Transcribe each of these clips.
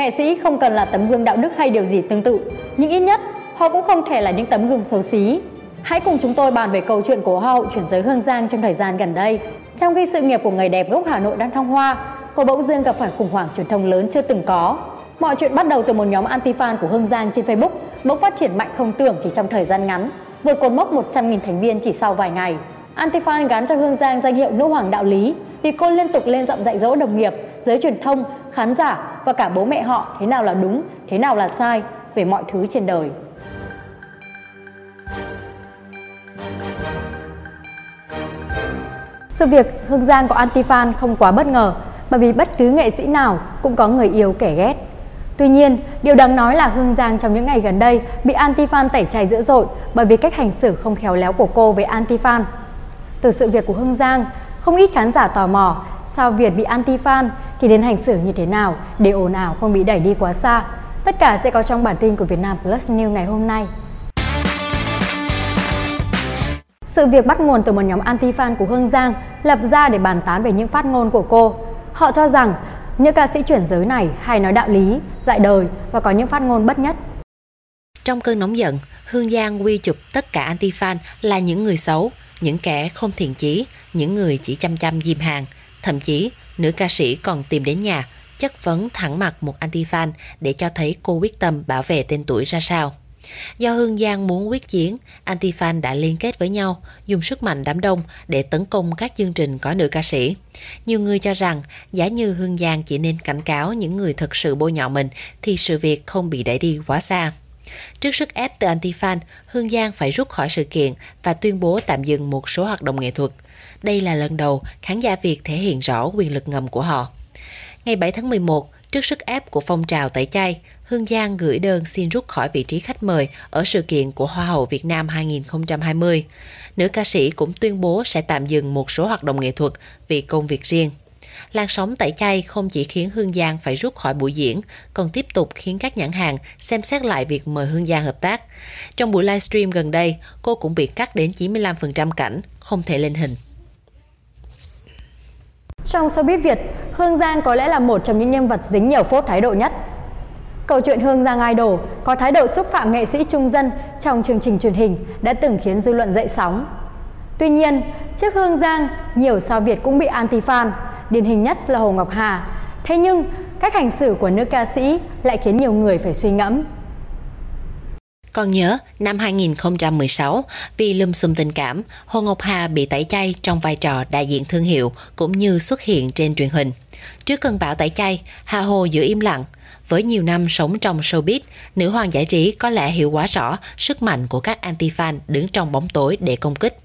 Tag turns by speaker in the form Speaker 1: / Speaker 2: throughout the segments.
Speaker 1: Nghệ sĩ không cần là tấm gương đạo đức hay điều gì tương tự, nhưng ít nhất họ cũng không thể là những tấm gương xấu xí. Hãy cùng chúng tôi bàn về câu chuyện của Hoa hậu chuyển giới Hương Giang trong thời gian gần đây. Trong khi sự nghiệp của người đẹp gốc Hà Nội đang thăng hoa, cô bỗng dưng gặp phải khủng hoảng truyền thông lớn chưa từng có. Mọi chuyện bắt đầu từ một nhóm anti-fan của Hương Giang trên Facebook bỗng phát triển mạnh không tưởng chỉ trong thời gian ngắn, vượt cột mốc 100.000 thành viên chỉ sau vài ngày. Anti-fan gắn cho Hương Giang danh hiệu nữ hoàng đạo lý vì cô liên tục lên giọng dạy dỗ đồng nghiệp, giới truyền thông, khán giả và cả bố mẹ họ thế nào là đúng, thế nào là sai về mọi thứ trên đời. Sự việc Hương Giang có anti-fan không quá bất ngờ bởi vì bất cứ nghệ sĩ nào cũng có người yêu kẻ ghét. Tuy nhiên, điều đáng nói là Hương Giang trong những ngày gần đây bị anti-fan tẩy chay dữ dội bởi vì cách hành xử không khéo léo của cô với anti-fan. Từ sự việc của Hương Giang, không ít khán giả tò mò sao Việt bị anti-fan thì đến hành xử như thế nào để ồn ào không bị đẩy đi quá xa. Tất cả sẽ có trong bản tin của Việt Nam Plus News ngày hôm nay. Sự việc bắt nguồn từ một nhóm anti-fan của Hương Giang lập ra để bàn tán về những phát ngôn của cô. Họ cho rằng những ca sĩ chuyển giới này hay nói đạo lý, dạy đời và có những phát ngôn bất nhất.
Speaker 2: Trong cơn nóng giận, Hương Giang quy chụp tất cả anti-fan là những người xấu, những kẻ không thiện chí, những người chỉ chăm chăm dìm hàng. Thậm chí, nữ ca sĩ còn tìm đến nhà, chất vấn thẳng mặt một anti-fan để cho thấy cô quyết tâm bảo vệ tên tuổi ra sao. Do Hương Giang muốn quyết chiến, Antifan đã liên kết với nhau, dùng sức mạnh đám đông để tấn công các chương trình có nữ ca sĩ. Nhiều người cho rằng, giả như Hương Giang chỉ nên cảnh cáo những người thực sự bôi nhọ mình thì sự việc không bị đẩy đi quá xa. Trước sức ép từ Antifan, Hương Giang phải rút khỏi sự kiện và tuyên bố tạm dừng một số hoạt động nghệ thuật. Đây là lần đầu khán giả Việt thể hiện rõ quyền lực ngầm của họ. Ngày 7 tháng 11, trước sức ép của phong trào tẩy chay, Hương Giang gửi đơn xin rút khỏi vị trí khách mời ở sự kiện của Hoa hậu Việt Nam 2020. Nữ ca sĩ cũng tuyên bố sẽ tạm dừng một số hoạt động nghệ thuật vì công việc riêng. Làn sóng tẩy chay không chỉ khiến Hương Giang phải rút khỏi buổi diễn, còn tiếp tục khiến các nhãn hàng xem xét lại việc mời Hương Giang hợp tác. Trong buổi livestream gần đây, cô cũng bị cắt đến 95% cảnh, không thể lên hình.
Speaker 1: Trong showbiz Việt, Hương Giang có lẽ là một trong những nhân vật dính nhiều phốt thái độ nhất. Câu chuyện Hương Giang Idol có thái độ xúc phạm nghệ sĩ trung dân trong chương trình truyền hình đã từng khiến dư luận dậy sóng. Tuy nhiên, trước Hương Giang, nhiều sao Việt cũng bị anti-fan, điển hình nhất là Hồ Ngọc Hà. Thế nhưng, cách hành xử của nữ ca sĩ lại khiến nhiều người phải suy ngẫm.
Speaker 2: Còn nhớ, năm 2016, vì lùm xùm tình cảm, Hồ Ngọc Hà bị tẩy chay trong vai trò đại diện thương hiệu cũng như xuất hiện trên truyền hình. Trước cơn bão tẩy chay, Hà Hồ giữ im lặng. Với nhiều năm sống trong showbiz, nữ hoàng giải trí có lẽ hiểu quá rõ sức mạnh của các anti-fan đứng trong bóng tối để công kích.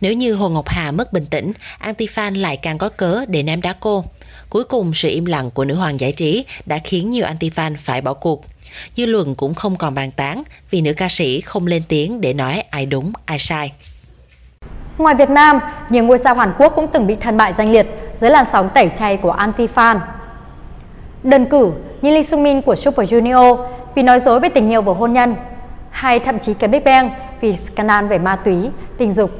Speaker 2: Nếu như Hồ Ngọc Hà mất bình tĩnh, anti-fan lại càng có cớ để ném đá cô. Cuối cùng, sự im lặng của nữ hoàng giải trí đã khiến nhiều anti-fan phải bỏ cuộc. Dư luận cũng không còn bàn tán vì nữ ca sĩ không lên tiếng để nói ai đúng, ai sai.
Speaker 1: Ngoài Việt Nam, nhiều ngôi sao Hàn Quốc cũng từng bị thân bại danh liệt dưới làn sóng tẩy chay của anti-fan. Đơn cử như Lee Sung Min của Super Junior vì nói dối về tình yêu và hôn nhân, hay thậm chí cái Big Bang vì scandal về ma túy, tình dục.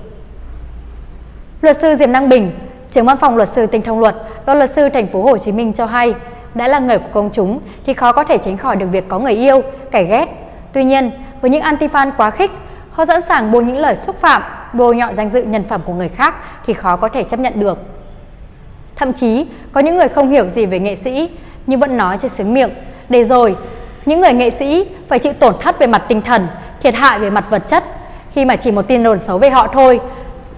Speaker 1: Luật sư Diệp Năng Bình, trưởng văn phòng luật sư Tinh Thông Luật, đoàn luật sư thành phố Hồ Chí Minh cho hay, đã là người của công chúng thì khó có thể tránh khỏi được việc có người yêu, kẻ ghét. Tuy nhiên, với những anti-fan quá khích, họ sẵn sàng buông những lời xúc phạm, bôi nhọ danh dự nhân phẩm của người khác thì khó có thể chấp nhận được. Thậm chí, có những người không hiểu gì về nghệ sĩ nhưng vẫn nói trên sướng miệng. Để rồi, những người nghệ sĩ phải chịu tổn thất về mặt tinh thần, thiệt hại về mặt vật chất khi mà chỉ một tin đồn xấu về họ thôi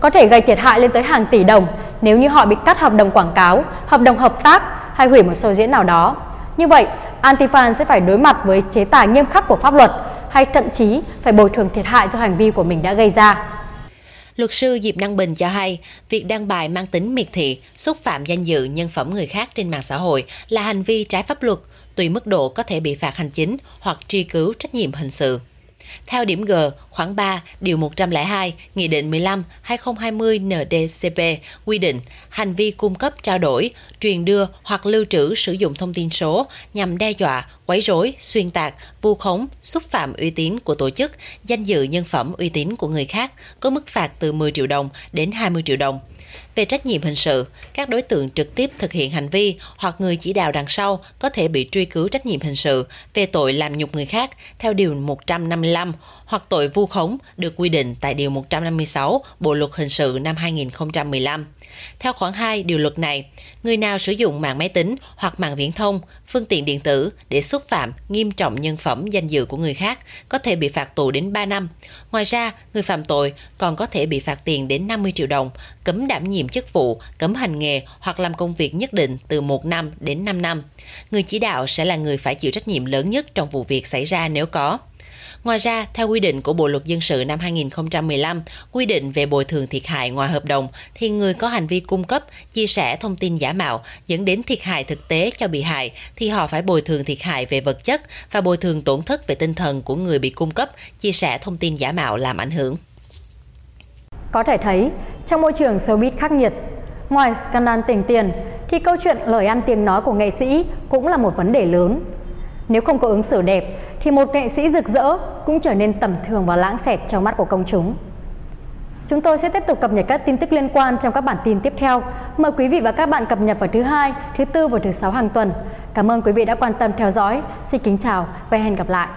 Speaker 1: có thể gây thiệt hại lên tới hàng tỷ đồng nếu như họ bị cắt hợp đồng quảng cáo, hợp đồng hợp tác hay hủy một show diễn nào đó. Như vậy, anti-fan sẽ phải đối mặt với chế tài nghiêm khắc của pháp luật hay thậm chí phải bồi thường thiệt hại do hành vi của mình đã gây ra.
Speaker 2: Luật sư Diệp Năng Bình cho hay, việc đăng bài mang tính miệt thị, xúc phạm danh dự nhân phẩm người khác trên mạng xã hội là hành vi trái pháp luật, tùy mức độ có thể bị phạt hành chính hoặc truy cứu trách nhiệm hình sự. Theo điểm G, khoảng 3, điều 102, Nghị định 15-2020 NDCP quy định hành vi cung cấp trao đổi, truyền đưa hoặc lưu trữ sử dụng thông tin số nhằm đe dọa, quấy rối, xuyên tạc, vu khống, xúc phạm uy tín của tổ chức, danh dự nhân phẩm uy tín của người khác có mức phạt từ 10 triệu đồng đến 20 triệu đồng. Về trách nhiệm hình sự, các đối tượng trực tiếp thực hiện hành vi hoặc người chỉ đạo đằng sau có thể bị truy cứu trách nhiệm hình sự về tội làm nhục người khác theo Điều 155 hoặc tội vu khống được quy định tại Điều 156 Bộ Luật Hình sự năm 2015. Theo khoản 2 điều luật này, người nào sử dụng mạng máy tính hoặc mạng viễn thông, phương tiện điện tử để xúc phạm nghiêm trọng nhân phẩm danh dự của người khác có thể bị phạt tù đến 3 năm. Ngoài ra, người phạm tội còn có thể bị phạt tiền đến 50 triệu đồng, cấm đảm nhiệm chức vụ, cấm hành nghề hoặc làm công việc nhất định từ 1 năm đến 5 năm. Người chỉ đạo sẽ là người phải chịu trách nhiệm lớn nhất trong vụ việc xảy ra nếu có. Ngoài ra, theo quy định của Bộ luật dân sự năm 2015, quy định về bồi thường thiệt hại ngoài hợp đồng thì người có hành vi cung cấp, chia sẻ thông tin giả mạo dẫn đến thiệt hại thực tế cho bị hại thì họ phải bồi thường thiệt hại về vật chất và bồi thường tổn thất về tinh thần của người bị cung cấp, chia sẻ thông tin giả mạo làm ảnh hưởng.
Speaker 1: Có thể thấy, trong môi trường showbiz khắc nghiệt, ngoài scandal tiền tiền thì câu chuyện lời ăn tiếng nói của nghệ sĩ cũng là một vấn đề lớn. Nếu không có ứng xử đẹp thì một nghệ sĩ rực rỡ cũng trở nên tầm thường và lãng xẹt trong mắt của công chúng. Chúng tôi sẽ tiếp tục cập nhật các tin tức liên quan trong các bản tin tiếp theo. Mời quý vị và các bạn cập nhật vào thứ hai, thứ tư và thứ sáu hàng tuần. Cảm ơn quý vị đã quan tâm theo dõi. Xin kính chào và hẹn gặp lại.